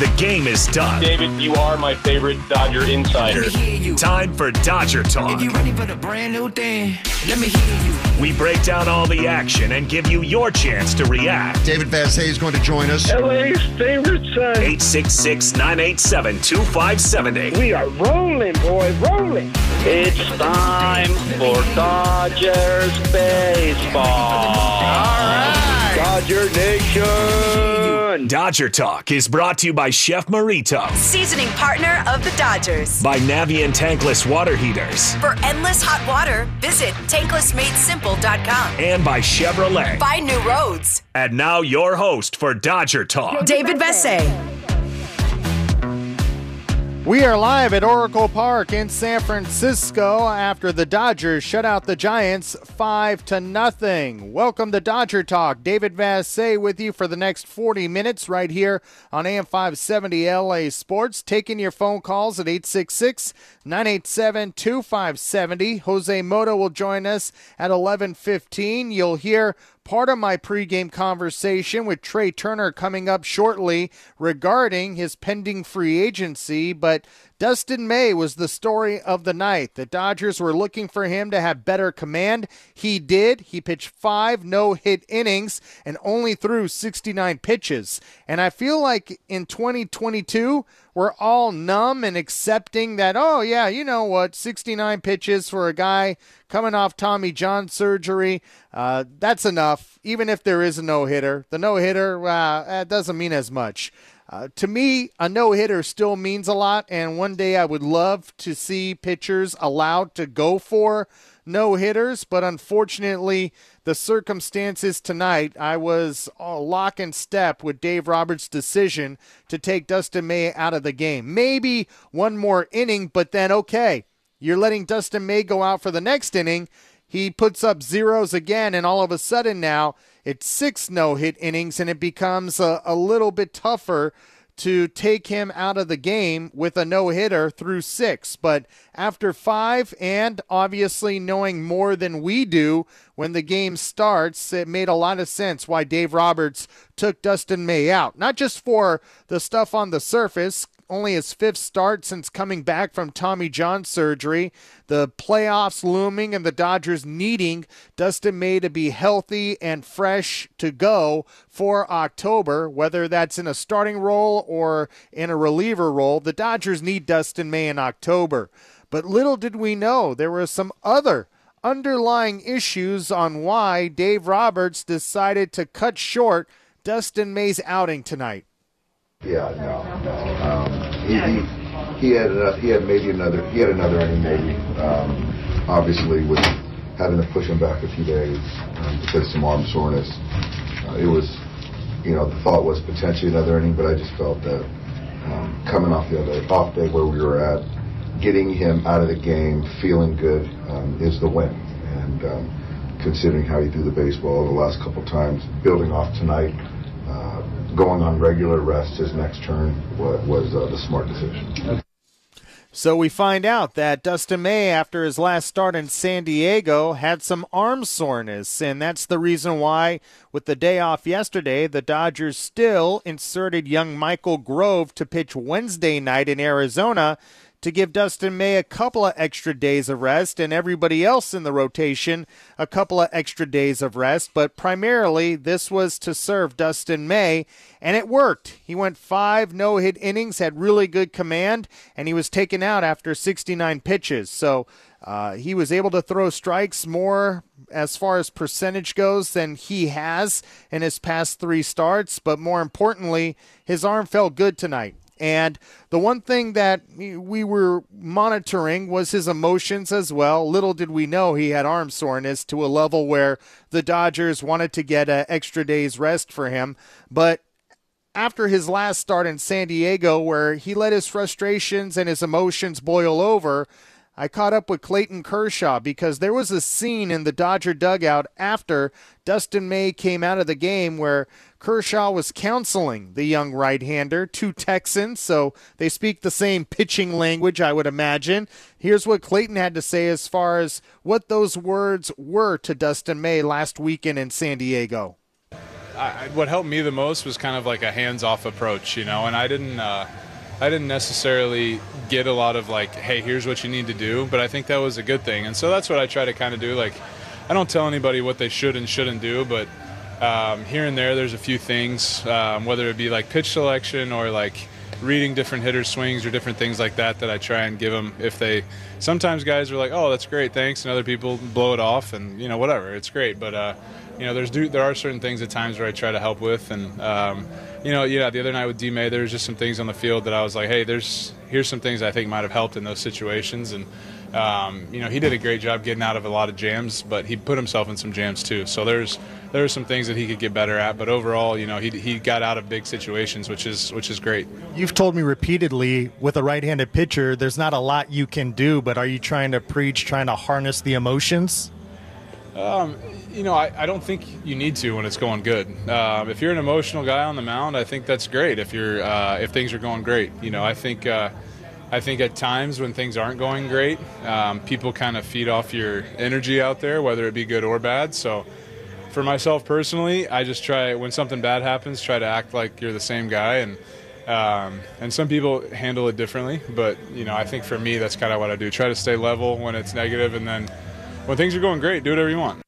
The game is done. David, you are my favorite Dodger insider. Time for Dodger Talk. If you ready for the brand new thing, let me hear you. We break down all the action and give you your chance to react. David Vassegh is going to join us. LA's favorite son. 866 987 2570. We are rolling, boy, rolling. It's time for Dodgers baseball. All right. Dodger Nation. Dodger Talk is brought to you by Chef Merito, seasoning partner of the Dodgers. by Navien Tankless Water Heaters, For endless hot water, visit tanklessmadesimple.com. and by Chevrolet. Find new roads. And now your host for Dodger Talk. David Vassegh. We are live at Oracle Park in San Francisco after the Dodgers shut out the Giants 5 to nothing. Welcome to Dodger Talk. David Vassegh with you for the next 40 minutes right here on AM 570 LA Sports. Taking your phone calls at 866 987 2570. Jose Mota will join us at 1115. You'll hear part of my pregame conversation with Trey Turner coming up shortly regarding his pending free agency. But Dustin May was the story of the night. The Dodgers were looking for him to have better command. He did. He pitched five no hit innings and only threw 69 pitches. And I feel like in 2022, we're all numb and accepting that, oh, yeah, you know what, 69 pitches for a guy coming off Tommy John surgery, uh, that's enough, even if there is a no hitter. The no hitter, uh, doesn't mean as much. Uh, to me, a no hitter still means a lot, and one day I would love to see pitchers allowed to go for no hitters, but unfortunately, the circumstances tonight, I was uh, lock and step with Dave Roberts' decision to take Dustin May out of the game. Maybe one more inning, but then okay, you're letting Dustin May go out for the next inning. He puts up zeros again, and all of a sudden now it's six no hit innings, and it becomes a, a little bit tougher to take him out of the game with a no hitter through six. But after five, and obviously knowing more than we do when the game starts, it made a lot of sense why Dave Roberts took Dustin May out. Not just for the stuff on the surface, only his fifth start since coming back from Tommy John surgery. The playoffs looming and the Dodgers needing Dustin May to be healthy and fresh to go for October, whether that's in a starting role or in a reliever role. The Dodgers need Dustin May in October. But little did we know there were some other underlying issues on why Dave Roberts decided to cut short Dustin May's outing tonight. Yeah, no, no. Um, he, he, he had uh, he had maybe another he had another inning maybe. Um, obviously, with having to push him back a few days um, because of some arm soreness, uh, it was you know the thought was potentially another inning, but I just felt that um, coming off the other off day where we were at, getting him out of the game, feeling good um, is the win, and um, considering how he threw the baseball the last couple times, building off tonight going on regular rest his next turn was, was uh, the smart decision. So we find out that Dustin May, after his last start in San Diego, had some arm soreness, and that's the reason why, with the day off yesterday, the Dodgers still inserted young Michael Grove to pitch Wednesday night in Arizona to give Dustin May a couple of extra days of rest and everybody else in the rotation a couple of extra days of rest. But primarily, this was to serve Dustin May, and it worked. He went five no hit innings, had really good command, and he was taken out after 69 pitches. So uh, he was able to throw strikes more as far as percentage goes than he has in his past three starts. But more importantly, his arm felt good tonight. And the one thing that we were monitoring was his emotions as well. Little did we know he had arm soreness to a level where the Dodgers wanted to get an extra day's rest for him. But after his last start in San Diego, where he let his frustrations and his emotions boil over, I caught up with Clayton Kershaw because there was a scene in the Dodger dugout after Dustin May came out of the game where Kershaw was counseling the young right hander, two Texans, so they speak the same pitching language, I would imagine. Here's what Clayton had to say as far as what those words were to Dustin May last weekend in San Diego. I, what helped me the most was kind of like a hands-off approach, you know. And I didn't, uh, I didn't necessarily get a lot of like, hey, here's what you need to do. But I think that was a good thing, and so that's what I try to kind of do. Like, I don't tell anybody what they should and shouldn't do, but um, here and there, there's a few things, um, whether it be like pitch selection or like reading different hitters' swings or different things like that that I try and give them if they. Sometimes guys are like, "Oh, that's great, thanks," and other people blow it off, and you know whatever, it's great. But uh, you know, there's do, there are certain things at times where I try to help with, and um, you know, yeah, the other night with D May, there was just some things on the field that I was like, "Hey, there's here's some things I think might have helped in those situations," and um, you know, he did a great job getting out of a lot of jams, but he put himself in some jams too. So there's there are some things that he could get better at, but overall, you know, he, he got out of big situations, which is which is great. You've told me repeatedly with a right-handed pitcher, there's not a lot you can do, but are you trying to preach, trying to harness the emotions? Um, you know, I, I, don't think you need to when it's going good. Um, if you're an emotional guy on the mound, I think that's great. If you're uh, if things are going great, you know, I think. Uh, I think at times when things aren't going great, um, people kind of feed off your energy out there, whether it be good or bad. So, for myself personally, I just try when something bad happens, try to act like you're the same guy, and um, and some people handle it differently. But you know, I think for me, that's kind of what I do. Try to stay level when it's negative, and then when things are going great, do whatever you want.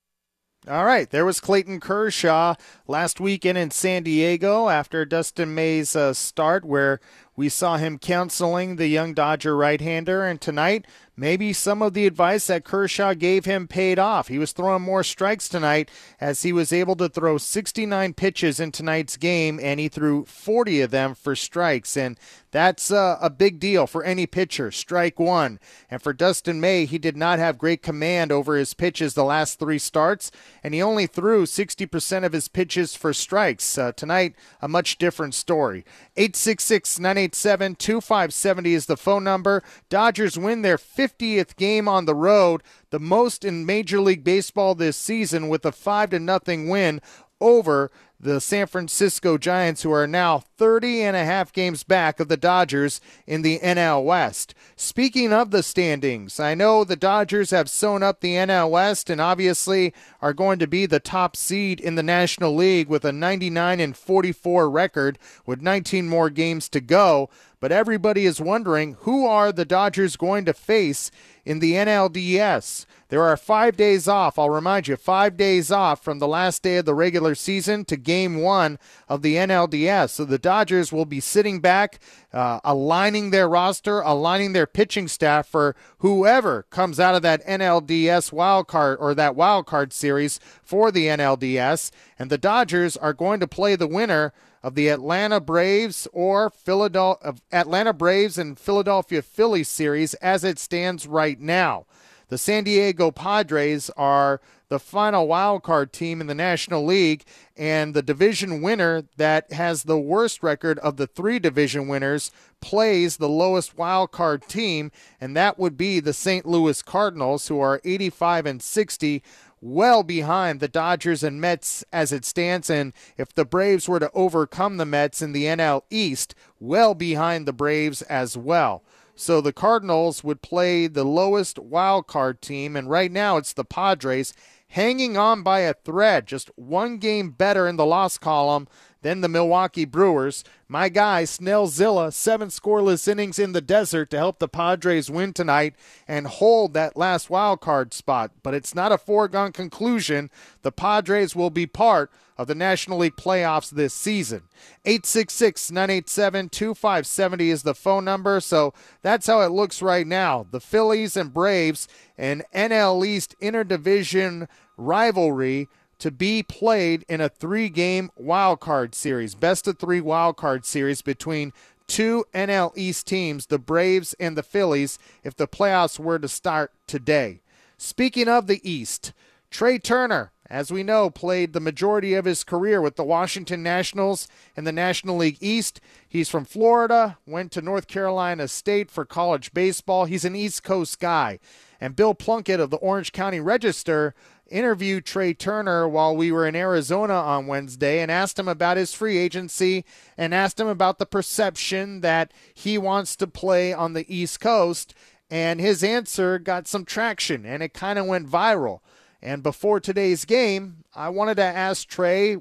All right, there was Clayton Kershaw last weekend in San Diego after Dustin May's uh, start, where we saw him counseling the young Dodger right hander, and tonight, maybe some of the advice that Kershaw gave him paid off. He was throwing more strikes tonight as he was able to throw 69 pitches in tonight's game, and he threw 40 of them for strikes. And that's uh, a big deal for any pitcher. Strike one. And for Dustin May, he did not have great command over his pitches the last three starts, and he only threw 60% of his pitches for strikes. Uh, tonight, a much different story. 866 987 2570 is the phone number. Dodgers win their 50th game on the road, the most in Major League Baseball this season, with a 5 to nothing win over the San Francisco Giants, who are now 30 and a half games back of the Dodgers in the NL West. Speaking of the standings, I know the Dodgers have sewn up the NL West and obviously are going to be the top seed in the National League with a 99 and 44 record with 19 more games to go. But everybody is wondering who are the Dodgers going to face in the NLDS? There are five days off. I'll remind you, five days off from the last day of the regular season to game one of the NLDS. So the Dodgers will be sitting back, uh, aligning their roster, aligning their pitching staff for whoever comes out of that NLDS wild card or that wild card series for the NLDS. And the Dodgers are going to play the winner of the Atlanta Braves or Philadelphia Atlanta Braves and Philadelphia Phillies series as it stands right now. The San Diego Padres are the final wild card team in the National League, and the division winner that has the worst record of the three division winners plays the lowest wild card team, and that would be the St. Louis Cardinals, who are 85 and 60 well behind the Dodgers and Mets as it stands. And if the Braves were to overcome the Mets in the NL East, well behind the Braves as well. So the Cardinals would play the lowest wild card team, and right now it's the Padres hanging on by a thread, just one game better in the loss column than the Milwaukee Brewers. My guy, Snellzilla, seven scoreless innings in the desert to help the Padres win tonight and hold that last wild card spot. But it's not a foregone conclusion. The Padres will be part of the National League playoffs this season. 866 987 2570 is the phone number. So that's how it looks right now. The Phillies and Braves, an NL East interdivision rivalry to be played in a three game wild card series, best of three wild card series between two NL East teams, the Braves and the Phillies, if the playoffs were to start today. Speaking of the East, Trey Turner, as we know, played the majority of his career with the Washington Nationals in the National League East. He's from Florida, went to North Carolina State for college baseball. He's an East Coast guy. And Bill Plunkett of the Orange County Register interviewed Trey Turner while we were in Arizona on Wednesday and asked him about his free agency and asked him about the perception that he wants to play on the East Coast. And his answer got some traction and it kind of went viral. And before today's game, I wanted to ask Trey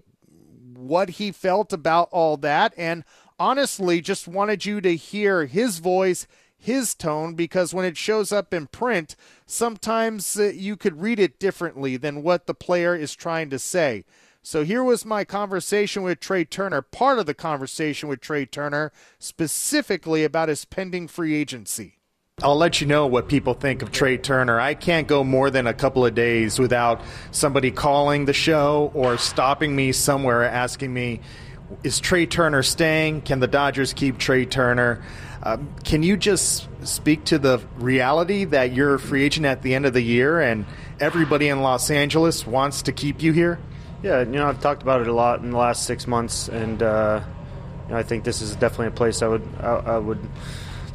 what he felt about all that. And honestly, just wanted you to hear his voice, his tone, because when it shows up in print, sometimes uh, you could read it differently than what the player is trying to say. So here was my conversation with Trey Turner, part of the conversation with Trey Turner, specifically about his pending free agency. I'll let you know what people think of Trey Turner. I can't go more than a couple of days without somebody calling the show or stopping me somewhere asking me, is Trey Turner staying? Can the Dodgers keep Trey Turner? Um, can you just speak to the reality that you're a free agent at the end of the year and everybody in Los Angeles wants to keep you here? Yeah, you know, I've talked about it a lot in the last six months, and uh, you know, I think this is definitely a place I would I, I would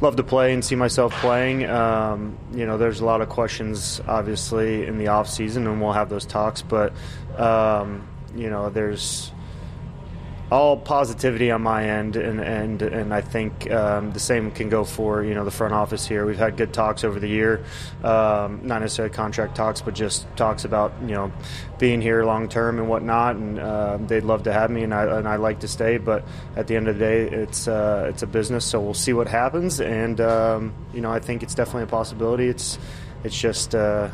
love to play and see myself playing. Um, you know, there's a lot of questions, obviously, in the off season, and we'll have those talks. But um, you know, there's all positivity on my end, and and and I think um, the same can go for you know the front office here. We've had good talks over the year, um, not necessarily contract talks, but just talks about you know being here long term and whatnot. And uh, they'd love to have me, and I and I like to stay. But at the end of the day, it's uh, it's a business, so we'll see what happens. And um, you know, I think it's definitely a possibility. It's it's just. Uh,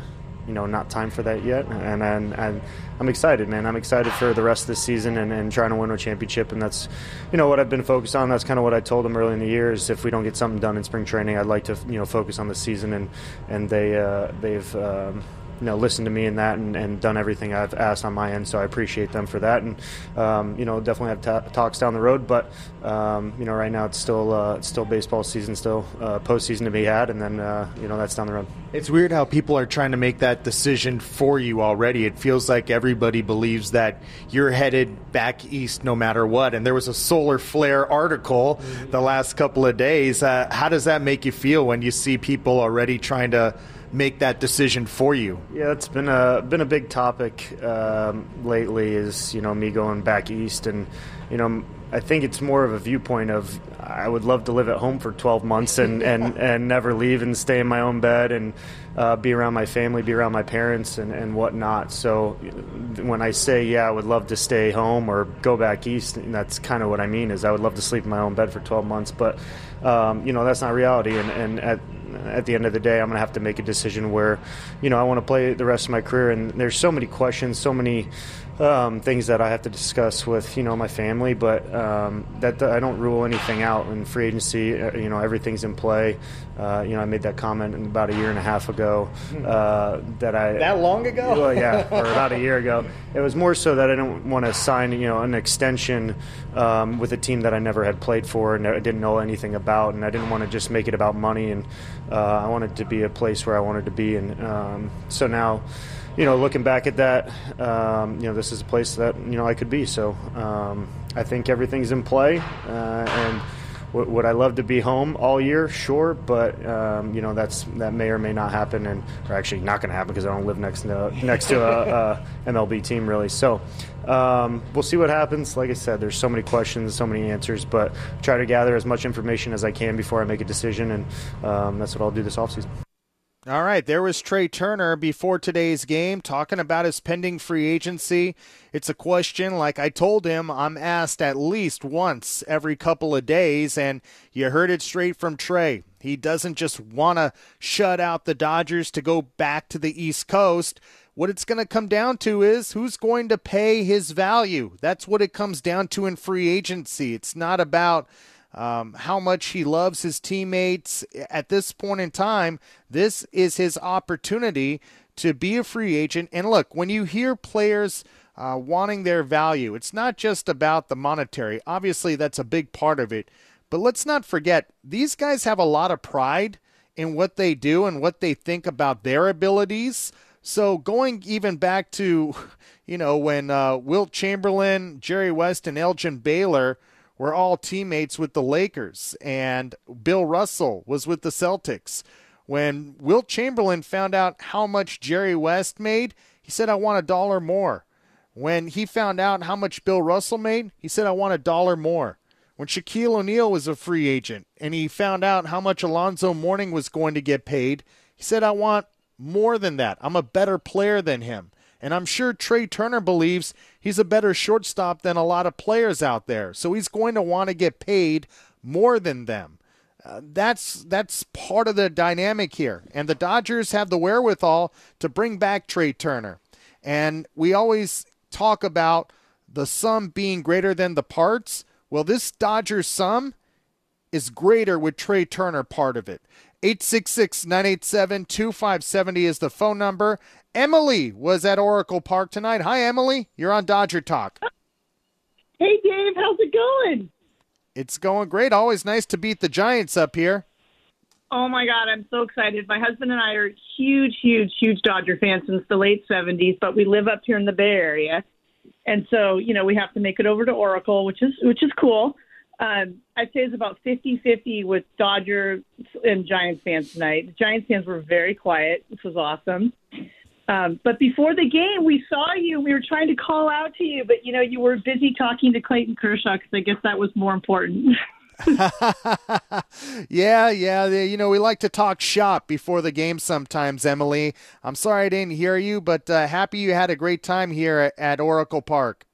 you know, not time for that yet, and and, and I'm excited, man. I'm excited for the rest of the season and, and trying to win a championship, and that's, you know, what I've been focused on. That's kind of what I told them early in the year. Is if we don't get something done in spring training, I'd like to, you know, focus on the season, and and they uh, they've. Um, you know, listened to me in that and, and, done everything I've asked on my end. So I appreciate them for that, and um, you know, definitely have t- talks down the road. But um, you know, right now it's still uh, it's still baseball season, still uh, postseason to be had, and then uh, you know that's down the road. It's weird how people are trying to make that decision for you already. It feels like everybody believes that you're headed back east no matter what. And there was a solar flare article the last couple of days. Uh, how does that make you feel when you see people already trying to? Make that decision for you? Yeah, it's been a been a big topic um, lately. Is you know me going back east, and you know I think it's more of a viewpoint of I would love to live at home for 12 months and, and, and never leave and stay in my own bed and uh, be around my family, be around my parents and, and whatnot. So when I say, yeah, I would love to stay home or go back east, and that's kind of what I mean is I would love to sleep in my own bed for 12 months. But, um, you know, that's not reality. And, and at, at the end of the day, I'm going to have to make a decision where, you know, I want to play the rest of my career. And there's so many questions, so many um, things that I have to discuss with you know my family, but um, that I don't rule anything out in free agency. Uh, you know everything's in play. Uh, you know I made that comment about a year and a half ago uh, that I that long ago. Well, yeah, or about a year ago. It was more so that I didn't want to sign you know an extension um, with a team that I never had played for and I didn't know anything about, and I didn't want to just make it about money. And uh, I wanted to be a place where I wanted to be, and um, so now you know, looking back at that, um, you know, this is a place that you know I could be. So um, I think everything's in play, uh, and w- would I love to be home all year? Sure, but um, you know that's that may or may not happen, and or actually not going to happen because I don't live next to next to a, a MLB team really. So. Um, we'll see what happens. Like I said, there's so many questions, so many answers, but try to gather as much information as I can before I make a decision, and um, that's what I'll do this offseason. All right, there was Trey Turner before today's game talking about his pending free agency. It's a question, like I told him, I'm asked at least once every couple of days, and you heard it straight from Trey. He doesn't just want to shut out the Dodgers to go back to the East Coast. What it's going to come down to is who's going to pay his value. That's what it comes down to in free agency. It's not about um, how much he loves his teammates. At this point in time, this is his opportunity to be a free agent. And look, when you hear players uh, wanting their value, it's not just about the monetary. Obviously, that's a big part of it. But let's not forget, these guys have a lot of pride in what they do and what they think about their abilities. So going even back to, you know, when uh, Wilt Chamberlain, Jerry West, and Elgin Baylor were all teammates with the Lakers, and Bill Russell was with the Celtics. When Wilt Chamberlain found out how much Jerry West made, he said, I want a dollar more. When he found out how much Bill Russell made, he said, I want a dollar more. When Shaquille O'Neal was a free agent and he found out how much Alonzo Mourning was going to get paid, he said, I want more than that. I'm a better player than him. And I'm sure Trey Turner believes he's a better shortstop than a lot of players out there. So he's going to want to get paid more than them. Uh, that's that's part of the dynamic here. And the Dodgers have the wherewithal to bring back Trey Turner. And we always talk about the sum being greater than the parts. Well, this Dodgers sum is greater with Trey Turner part of it. 866 987 2570 is the phone number. Emily was at Oracle Park tonight. Hi, Emily. You're on Dodger Talk. Hey, Dave. How's it going? It's going great. Always nice to beat the Giants up here. Oh my God, I'm so excited. My husband and I are huge, huge, huge Dodger fans since the late 70s, but we live up here in the Bay Area. And so, you know, we have to make it over to Oracle, which is which is cool. Um, I'd say it's about 50-50 with Dodger and Giants fans tonight. The Giants fans were very quiet, which was awesome. Um, but before the game, we saw you. We were trying to call out to you, but you know you were busy talking to Clayton Kershaw because I guess that was more important. yeah, yeah. You know, we like to talk shop before the game sometimes, Emily. I'm sorry I didn't hear you, but uh, happy you had a great time here at Oracle Park.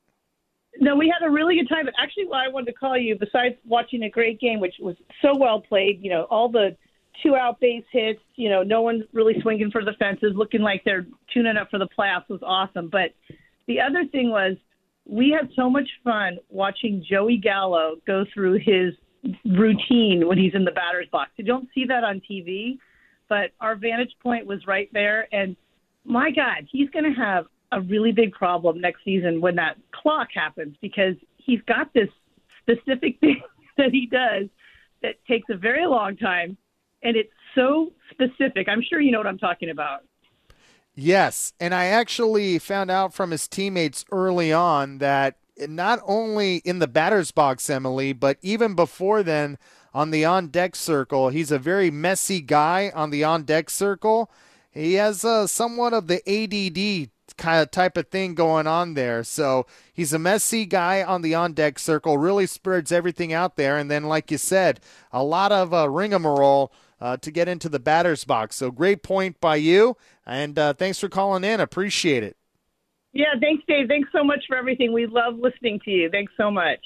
No, we had a really good time. But actually, why I wanted to call you, besides watching a great game, which was so well played, you know, all the two out base hits, you know, no one really swinging for the fences, looking like they're tuning up for the playoffs was awesome. But the other thing was, we had so much fun watching Joey Gallo go through his routine when he's in the batter's box. You don't see that on TV, but our vantage point was right there. And my God, he's going to have a really big problem next season when that clock happens because he's got this specific thing that he does that takes a very long time and it's so specific. I'm sure you know what I'm talking about. Yes, and I actually found out from his teammates early on that not only in the batter's box, Emily, but even before then on the on deck circle, he's a very messy guy on the on deck circle. He has uh, somewhat of the ADD kind of type of thing going on there. So he's a messy guy on the on deck circle, really spreads everything out there. And then, like you said, a lot of uh, ringamarole uh, to get into the batter's box. So great point by you. And uh, thanks for calling in. Appreciate it. Yeah, thanks, Dave. Thanks so much for everything. We love listening to you. Thanks so much.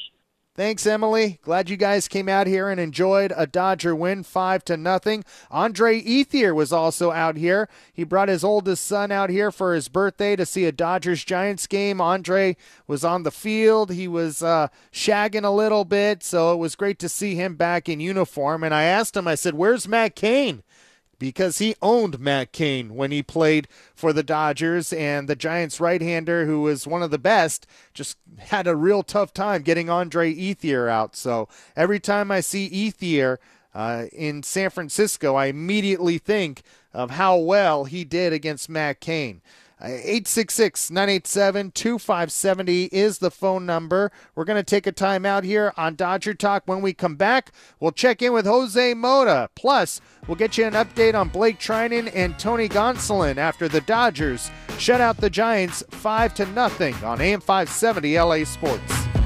Thanks, Emily. Glad you guys came out here and enjoyed a Dodger win, five to nothing. Andre Ethier was also out here. He brought his oldest son out here for his birthday to see a Dodgers Giants game. Andre was on the field. He was uh, shagging a little bit, so it was great to see him back in uniform. And I asked him, I said, "Where's Matt Cain?" Because he owned Matt Cain when he played for the Dodgers, and the Giants right hander, who was one of the best, just had a real tough time getting Andre Ethier out. So every time I see Ethier uh, in San Francisco, I immediately think of how well he did against Matt Cain. 866 987 2570 is the phone number. We're going to take a time out here on Dodger Talk. When we come back, we'll check in with Jose Mota. Plus, we'll get you an update on Blake Treinen and Tony Gonsolin after the Dodgers shut out the Giants 5 to nothing on AM 570 LA Sports.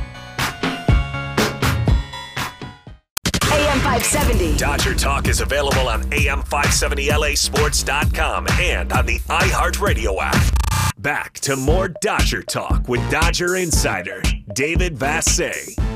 570. Dodger Talk is available on AM570LASports.com and on the iHeartRadio app. Back to more Dodger Talk with Dodger Insider David Vassegh.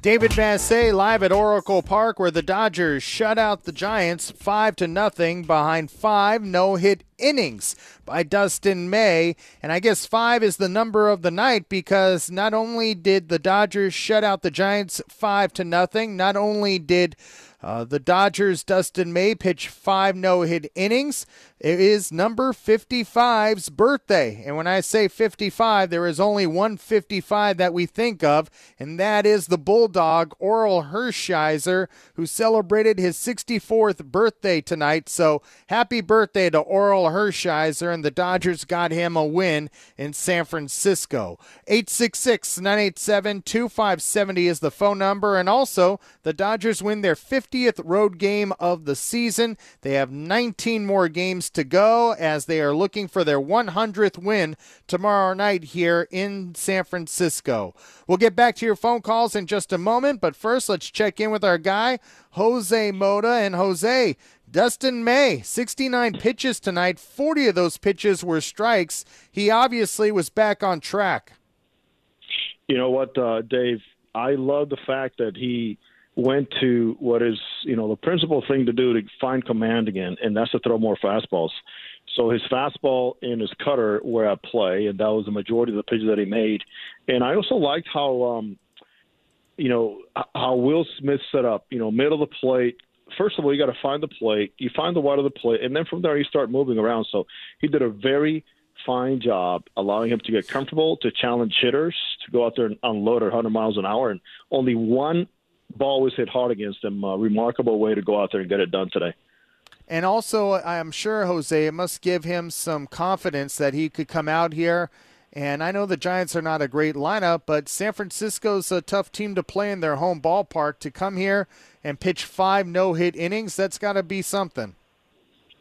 David Vassegh live at Oracle Park where the Dodgers shut out the Giants 5 to nothing behind 5 no-hit innings by Dustin May. And I guess 5 is the number of the night because not only did the Dodgers shut out the Giants 5 to nothing not only did uh, the Dodgers Dustin May pitch 5 no-hit innings it is number 55's birthday. And when I say 55, there is only one 55 that we think of, and that is the Bulldog, Orel Hershiser, who celebrated his 64th birthday tonight. So happy birthday to Orel Hershiser, and the Dodgers got him a win in San Francisco. 866 987 2570 is the phone number, and also the Dodgers win their 50th road game of the season. They have 19 more games to go as they are looking for their 100th win tomorrow night here in San Francisco. We'll get back to your phone calls in just a moment, but first let's check in with our guy, Jose Mota. And Jose, Dustin May, 69 pitches tonight. 40 of those pitches were strikes. He obviously was back on track. You know what, uh, Dave? I love the fact that he went to what is, you know, the principal thing to do to find command again, and that's to throw more fastballs. So his fastball and his cutter were at play, and that was the majority of the pitches that he made. And I also liked how, um, you know, how Will Smith set up, you know, middle of the plate, first of all, you got to find the plate. You find the wide of the plate, and then from there you start moving around. So he did a very fine job allowing him to get comfortable, to challenge hitters, to go out there and unload at 100 miles an hour. And only one ball was hit hard against him. A remarkable way to go out there and get it done today. And also, I'm sure, Jose, it must give him some confidence that he could come out here – and I know the Giants are not a great lineup, but San Francisco's a tough team to play in their home ballpark. To come here and pitch five no hit innings, that's got to be something.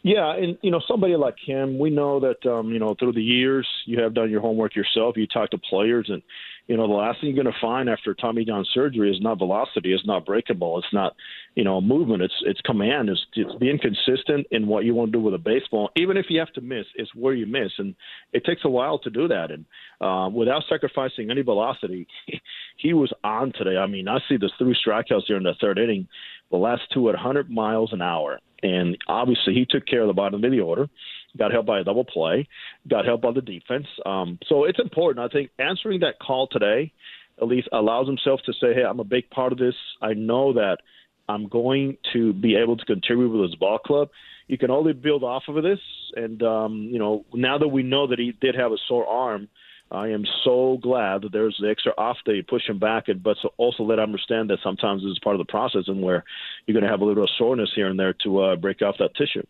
Yeah, and you know somebody like him, we know that um, you know through the years you have done your homework yourself. You talk to players, and you know, the last thing you're going to find after Tommy John surgery is not velocity, it's not breakable, it's not, you know, movement, it's it's command, it's, it's being consistent in what you want to do with a baseball. Even if you have to miss, it's where you miss, and it takes a while to do that. And uh, without sacrificing any velocity, he was on today. I mean, I see the three strikeouts here in the third inning, the last two at 100 miles an hour, and obviously he took care of the bottom of the order got helped by a double play, got helped by the defense. Um, so it's important. I think answering that call today at least allows himself to say, hey, I'm a big part of this. I know that I'm going to be able to contribute with this ball club. You can only build off of this. And, um, you know, now that we know that he did have a sore arm, I am so glad that there's the extra off day, push him back, and but also let understand that sometimes this is part of the process and where you're going to have a little soreness here and there to uh, break off that tissue.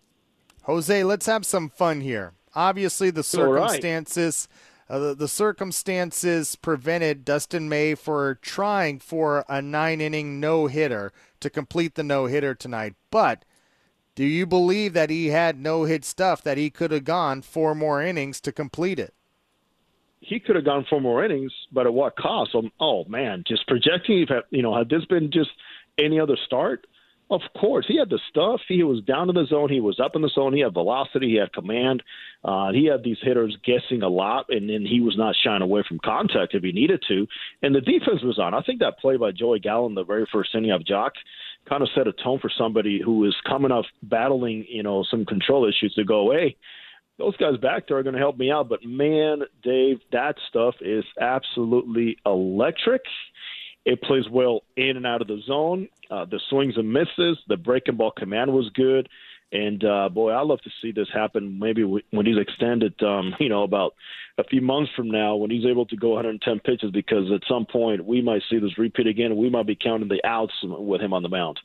Jose, let's have some fun here. Obviously, the circumstances. Uh, the, the, circumstances prevented Dustin May for trying for a nine inning no hitter to complete the no hitter tonight. But do you believe that he had no hit stuff that he could have gone four more innings to complete it? He could have gone four more innings, but at what cost? Um, oh man, just projecting. If You know, had this been just any other start, of course, he had the stuff. He was down in the zone. He was up in the zone. He had velocity. He had command. Uh, he had these hitters guessing a lot, and then he was not shying away from contact if he needed to. And the defense was on. I think that play by Joey Gallo, the very first inning of Joc, kind of set a tone for somebody who is coming off battling, you know, some control issues to go, hey, those guys back there are going to help me out. But man, Dave, that stuff is absolutely electric. It plays well in and out of the zone. Uh, the swings and misses, the breaking ball command was good. And uh, boy, I love to see this happen. Maybe when he's extended, um, you know, about a few months from now, when he's able to go 110 pitches, because at some point we might see this repeat again, and we might be counting the outs with him on the mound.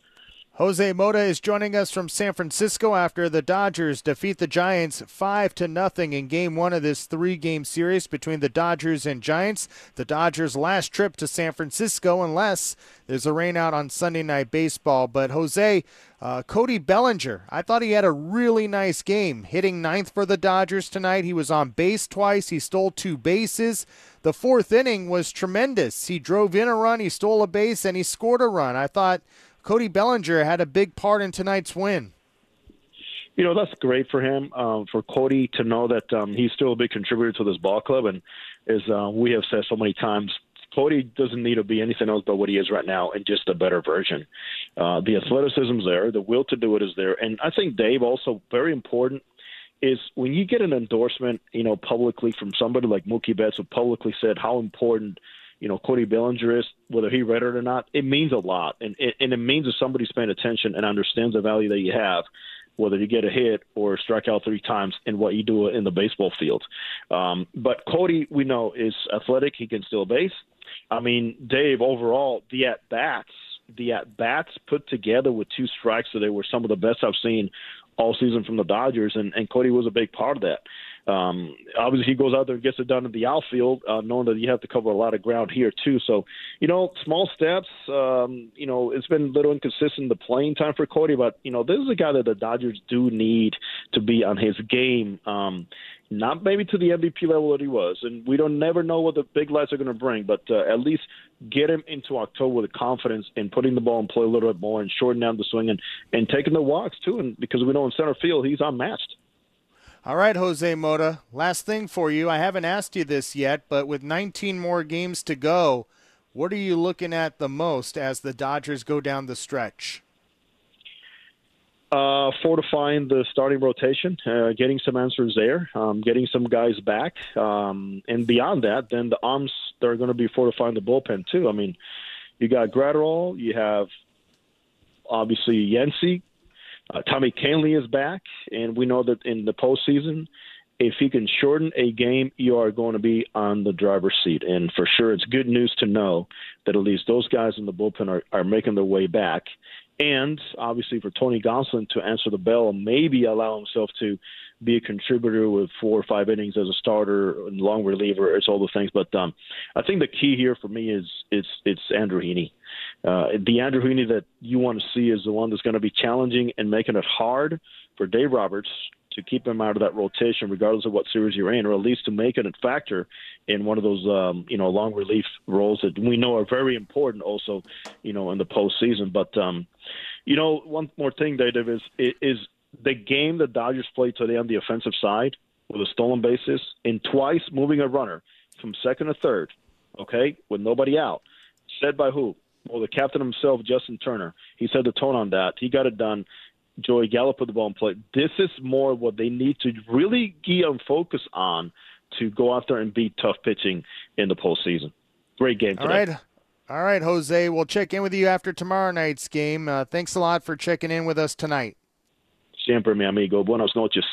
Jose Mota is joining us from San Francisco after the Dodgers defeat the Giants 5 to nothing in game 1 of this 3-game series between the Dodgers and Giants. The Dodgers last trip to San Francisco unless there's a rainout on Sunday night baseball, but Jose uh, Cody Bellinger, I thought he had a really nice game, hitting ninth for the Dodgers tonight. He was on base twice. He stole two bases. The fourth inning was tremendous. He drove in a run, he stole a base, and he scored a run. I thought Cody Bellinger had a big part in tonight's win. You know that's great for him, um, for Cody to know that um, he's still a big contributor to this ball club, and as uh, we have said so many times, Cody doesn't need to be anything else but what he is right now, and just a better version. Uh, the athleticism's there, the will to do it is there, and I think Dave also very important is when you get an endorsement, you know, publicly from somebody like Mookie Betts, who publicly said how important you know, Cody Bellinger is, whether he read it or not, it means a lot. And it, and it means that somebody's paying attention and understands the value that you have, whether you get a hit or strike out three times in what you do in the baseball field. Um, but Cody, we know, is athletic. He can steal base. I mean, Dave, overall, the at bats, the at bats put together with two strikes, so they were some of the best I've seen all season from the Dodgers, and, and Cody was a big part of that. Um, obviously, he goes out there and gets it done in the outfield, uh, knowing that you have to cover a lot of ground here too. So, you know, small steps. Um, you know, it's been a little inconsistent the playing time for Cody, but you know, this is a guy that the Dodgers do need to be on his game. Um, not maybe to the MVP level that he was, and we don't never know what the big lights are going to bring, but uh, at least get him into October with confidence in putting the ball in play a little bit more and shortening down the swing and, and taking the walks too, and because we know in center field he's unmatched. All right, Jose Mota. Last thing for you. I haven't asked you this yet, but with 19 more games to go, what are you looking at the most as the Dodgers go down the stretch? Uh, fortifying the starting rotation, uh, getting some answers there, um, getting some guys back, um, and beyond that, then the arms they're going to be fortifying the bullpen too. I mean, you got Graterol, you have obviously Yency, uh, Tommy Kahnle is back, and we know that in the postseason, if he can shorten a game, you are going to be on the driver's seat. And for sure, it's good news to know that at least those guys in the bullpen are, are making their way back and obviously for Tony Gonsolin to answer the bell and maybe allow himself to be a contributor with four or five innings as a starter and long reliever. It's all the things, but um, I think the key here for me is it's it's Andrew Heaney. Uh, the Andrew Heaney that you want to see is the one that's going to be challenging and making it hard for Dave Roberts to keep him out of that rotation, regardless of what series you're in, or at least to make it a factor in one of those, um, you know, long relief roles that we know are very important. Also, you know, in the postseason. But, um, you know, one more thing, Dave, is is the game that Dodgers played today on the offensive side with a stolen bases and twice moving a runner from second to third, okay, with nobody out. Said by who? Well, the captain himself, Justin Turner. He set the tone on that. He got it done. Joey Gallo put the ball in play. This is more what they need to really key and focus on to go out there and beat tough pitching in the postseason. Great game today. All right. All right, Jose. We'll check in with you after tomorrow night's game. Uh, thanks a lot for checking in with us tonight. Siempre, mi amigo. Buenas noches.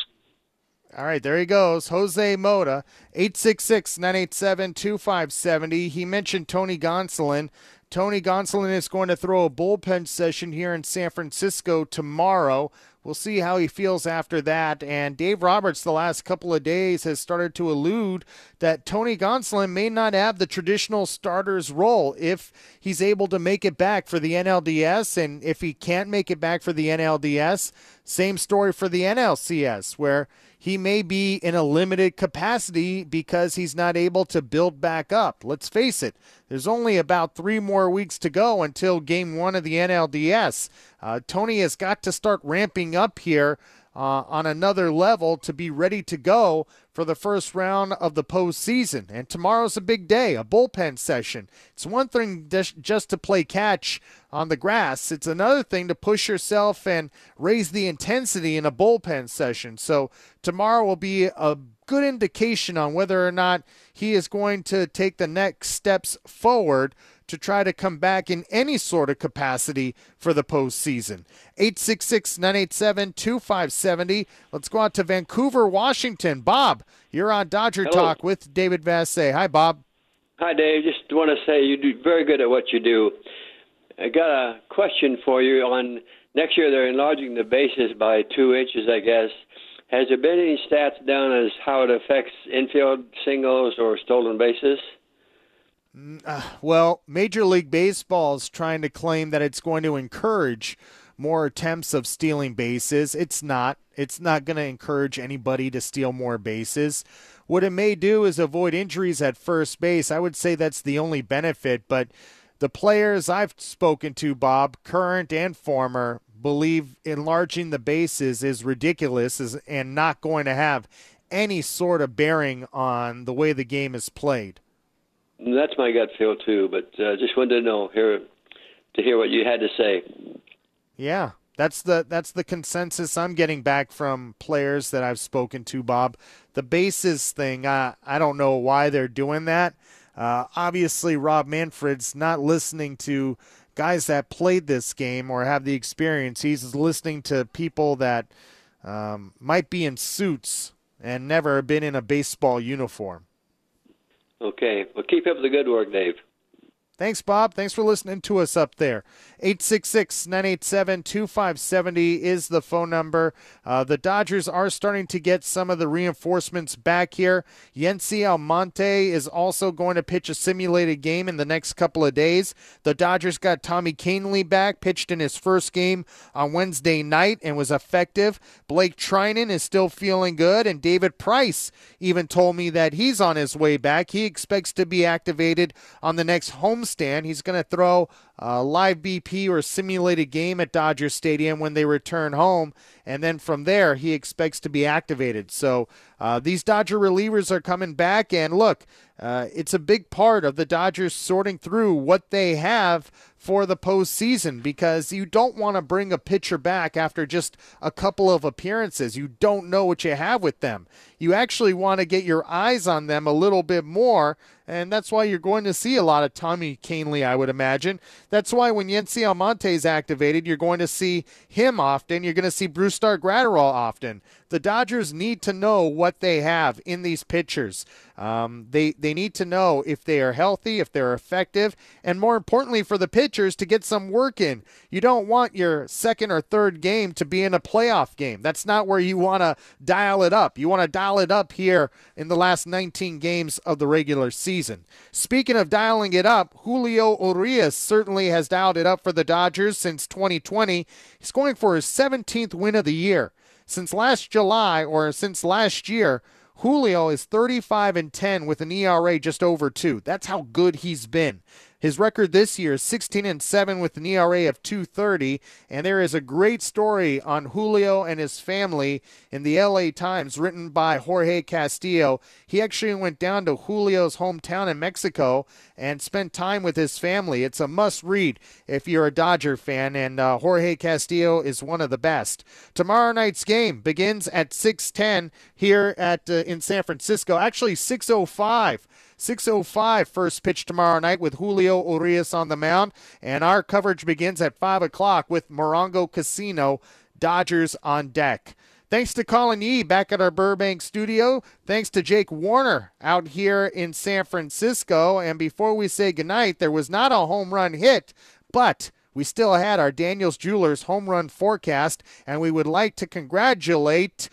All right, there he goes. Jose Mota, 866 987 2570. He mentioned Tony Gonsolin. Tony Gonsolin is going to throw a bullpen session here in San Francisco tomorrow. We'll see how he feels after that. And Dave Roberts, the last couple of days, has started to allude that Tony Gonsolin may not have the traditional starter's role if he's able to make it back for the NLDS. And if he can't make it back for the NLDS, same story for the NLCS, where he may be in a limited capacity because he's not able to build back up. Let's face it, there's only about three more weeks to go until game one of the NLDS. Uh, Tony has got to start ramping up here uh, on another level to be ready to go for the first round of the postseason. And tomorrow's a big day, a bullpen session. It's one thing just to play catch on the grass, it's another thing to push yourself and raise the intensity in a bullpen session. So tomorrow will be a good indication on whether or not he is going to take the next steps forward to try to come back in any sort of capacity for the postseason. 866 987 2570. Let's go out to Vancouver, Washington. Bob, you're on Dodger Hello. Talk with David Vassegh. Hi, Bob. Hi, Dave. Just want to say you do very good at what you do. I got a question for you on next year. They're enlarging the bases by two inches, I guess. Has there been any stats down as how it affects infield singles or stolen bases? Uh, well, Major League Baseball is trying to claim that it's going to encourage more attempts of stealing bases. It's not. It's not going to encourage anybody to steal more bases. What it may do is avoid injuries at first base. I would say that's the only benefit, but the players I've spoken to, Bob, current and former, believe enlarging the bases is ridiculous and not going to have any sort of bearing on the way the game is played. That's my gut feel too, but uh, just wanted to know hear to hear what you had to say. Yeah, that's the that's the consensus I'm getting back from players that I've spoken to, Bob. The bases thing, I I don't know why they're doing that. Uh, obviously, Rob Manfred's not listening to guys that played this game or have the experience. He's listening to people that um, might be in suits and never been in a baseball uniform. Okay. Well, keep up the good work, Dave. Thanks, Bob. Thanks for listening to us up there. 866 987 2570 is the phone number. Uh, the Dodgers are starting to get some of the reinforcements back here. Yency Almonte is also going to pitch a simulated game in the next couple of days. The Dodgers got Tommy Kahnle back, pitched in his first game on Wednesday night and was effective. Blake Treinen is still feeling good, and David Price even told me that he's on his way back. He expects to be activated on the next homestand. He's going to throw a live BP or simulated game at Dodger Stadium when they return home. And then from there, he expects to be activated. So uh, these Dodger relievers are coming back. And look, uh, it's a big part of the Dodgers sorting through what they have for the postseason because you don't want to bring a pitcher back after just a couple of appearances. You don't know what you have with them. You actually want to get your eyes on them a little bit more, and that's why you're going to see a lot of Tommy Kahnle, I would imagine. That's why when Yency Almonte is activated, you're going to see him often. You're going to see Brusdar Graterol often. The Dodgers need to know what they have in these pitchers. Um, they they need to know if they are healthy, if they're effective, and more importantly for the pitchers to get some work in. You don't want your second or third game to be in a playoff game. That's not where you want to dial it up. You want to dial it up here in the last 19 games of the regular season. Speaking of dialing it up, Julio Urias certainly has dialed it up for the Dodgers since 2020. He's going for his 17th win of the year. Since last July or since last year, Julio is 35 and 10 with an ERA just over 2. That's how good he's been. His record this year is 16 and 7 with an ERA of 230, and there is a great story on Julio and his family in the LA Times written by Jorge Castillo. He actually went down to Julio's hometown in Mexico and spent time with his family. It's a must read if you're a Dodger fan, and uh, Jorge Castillo is one of the best. Tomorrow night's game begins at 6:10 here at uh, in San Francisco. Actually 6:05 6.05 first pitch tomorrow night with Julio Urias on the mound. And our coverage begins at 5 o'clock with Morongo Casino, Dodgers on deck. Thanks to Colin Yee back at our Burbank studio. Thanks to Jake Warner out here in San Francisco. And before we say goodnight, there was not a home run hit, but we still had our Daniels Jewelers home run forecast, and we would like to congratulate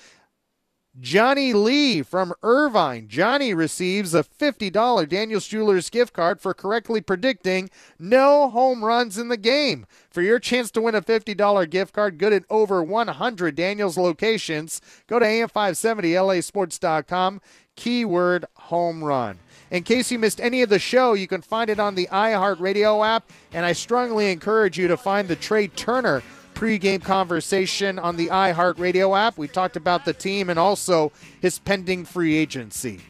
Johnny Lee from Irvine. Johnny receives a $50 Daniels Jewelers gift card for correctly predicting no home runs in the game. For your chance to win a $50 gift card good at over 100 Daniels locations, go to AM570LASports.com, keyword home run. In case you missed any of the show, you can find it on the iHeartRadio app, and I strongly encourage you to find the Trea Turner pregame conversation on the iHeartRadio app. We talked about the team and also his pending free agency.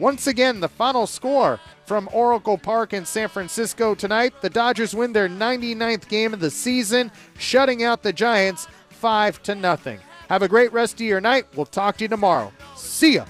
Once again, the final score from Oracle Park in San Francisco tonight. The Dodgers win their 99th game of the season, shutting out the Giants 5 to nothing. Have a great rest of your night. We'll talk to you tomorrow. See ya.